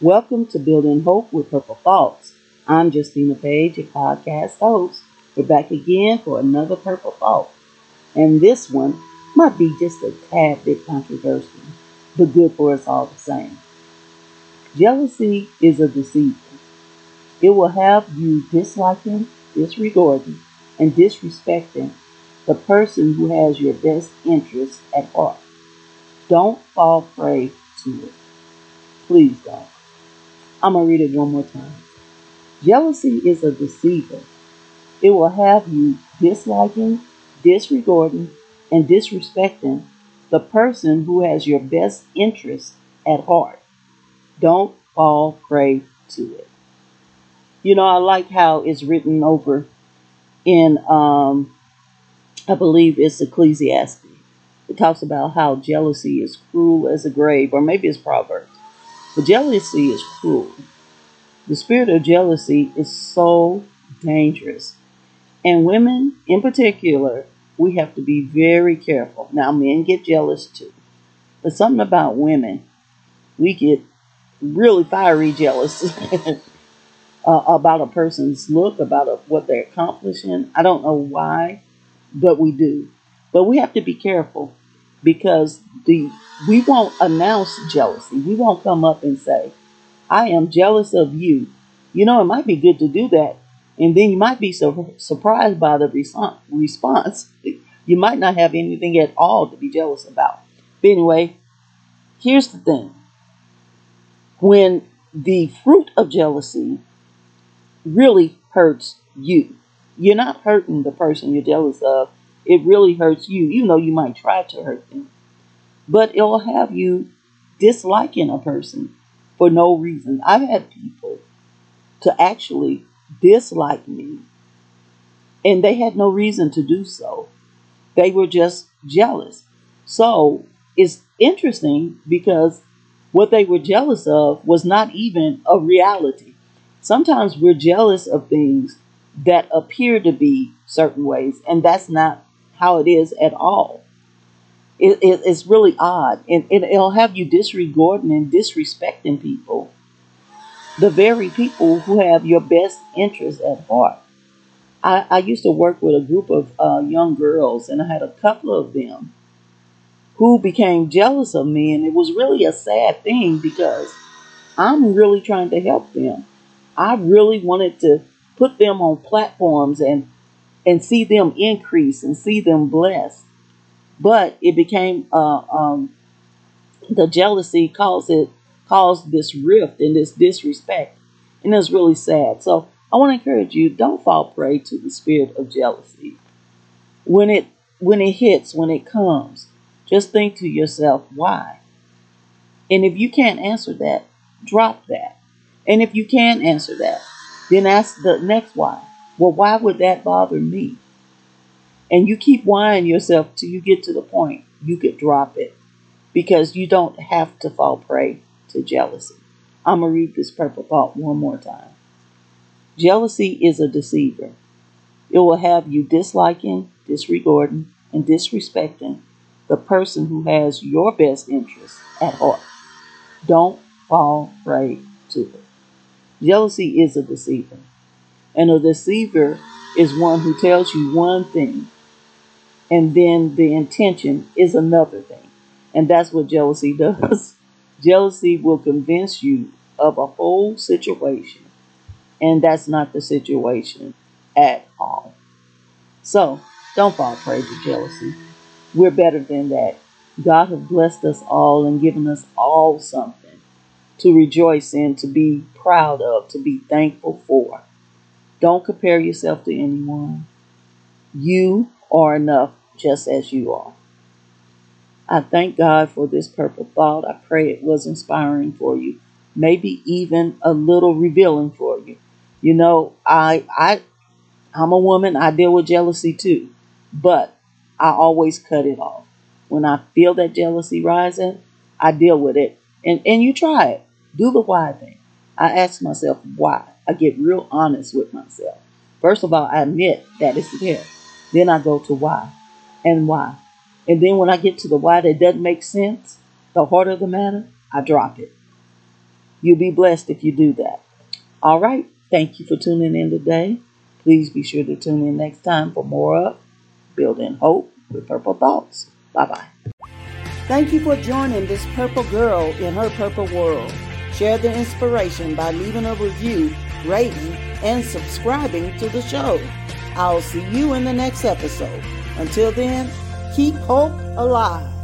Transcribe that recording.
Welcome to Building Hope with Purple Thoughts. I'm Justina Page, your podcast host. We're back again for another Purple Thought. And this one might be just a tad bit controversial, but good for us all the same. Jealousy is a deceiver. It will have you disliking, disregarding, and disrespecting the person who has your best interests at heart. Don't fall prey to it. Please don't. I'm going to read it one more time. Jealousy is a deceiver. It will have you disliking, disregarding, and disrespecting the person who has your best interests at heart. Don't fall prey to it. You know, I like how it's written over in, um, I believe it's Ecclesiastes. It talks about how jealousy is cruel as a grave, or maybe it's Proverbs. But jealousy is cruel. The spirit of jealousy is so dangerous. And women in particular, we have to be very careful. Now, men get jealous too. But something about women, we get really fiery jealous uh, about a person's look, about a, what they're accomplishing. I don't know why, but we do. But we have to be careful because the we won't announce jealousy. We won't come up and say, I am jealous of you. You know, it might be good to do that. And then you might be so surprised by the response. You might not have anything at all to be jealous about. But anyway, here's the thing when the fruit of jealousy really hurts you, you're not hurting the person you're jealous of. It really hurts you, even though you might try to hurt them. But it'll have you disliking a person for no reason. I've had people to actually dislike me, and they had no reason to do so. They were just jealous. So it's interesting because what they were jealous of was not even a reality. Sometimes we're jealous of things that appear to be certain ways, and that's not how it is at all. It, it, it's really odd, and it, it'll have you disregarding and disrespecting people, the very people who have your best interests at heart. I, I used to work with a group of uh, young girls, and I had a couple of them who became jealous of me, and it was really a sad thing because I'm really trying to help them. I really wanted to put them on platforms and and see them increase and see them blessed. But it became uh, um, the jealousy caused it caused this rift and this disrespect, and it's really sad. So I want to encourage you: don't fall prey to the spirit of jealousy. When it when it hits, when it comes, just think to yourself, why? And if you can't answer that, drop that. And if you can answer that, then ask the next why. Well, why would that bother me? And you keep whying yourself till you get to the point you could drop it because you don't have to fall prey to jealousy. I'm going to read this purple thought one more time. Jealousy is a deceiver. It will have you disliking, disregarding, and disrespecting the person who has your best interest at heart. Don't fall prey to it. Jealousy is a deceiver. And a deceiver is one who tells you one thing and then the intention is another thing. And that's what jealousy does. jealousy will convince you of a whole situation, and that's not the situation at all. So don't fall prey to jealousy. We're better than that. God has blessed us all and given us all something to rejoice in, to be proud of, to be thankful for. Don't compare yourself to anyone. You are enough just as you are. I thank God for this purple thought. I pray it was inspiring for you, maybe even a little revealing for you. You know, I I I'm a woman, I deal with jealousy too. But I always cut it off. When I feel that jealousy rising, I deal with it. And and you try it. Do the why thing. I ask myself why. I get real honest with myself. First of all, I admit that it's there. Then I go to why and why. And then when I get to the why that doesn't make sense, the heart of the matter, I drop it. You'll be blessed if you do that. All right. Thank you for tuning in today. Please be sure to tune in next time for more of Building Hope with Purple Thoughts. Bye bye. Thank you for joining this purple girl in her purple world. Share the inspiration by leaving a review, rating, and subscribing to the show. I'll see you in the next episode. Until then, keep hope alive.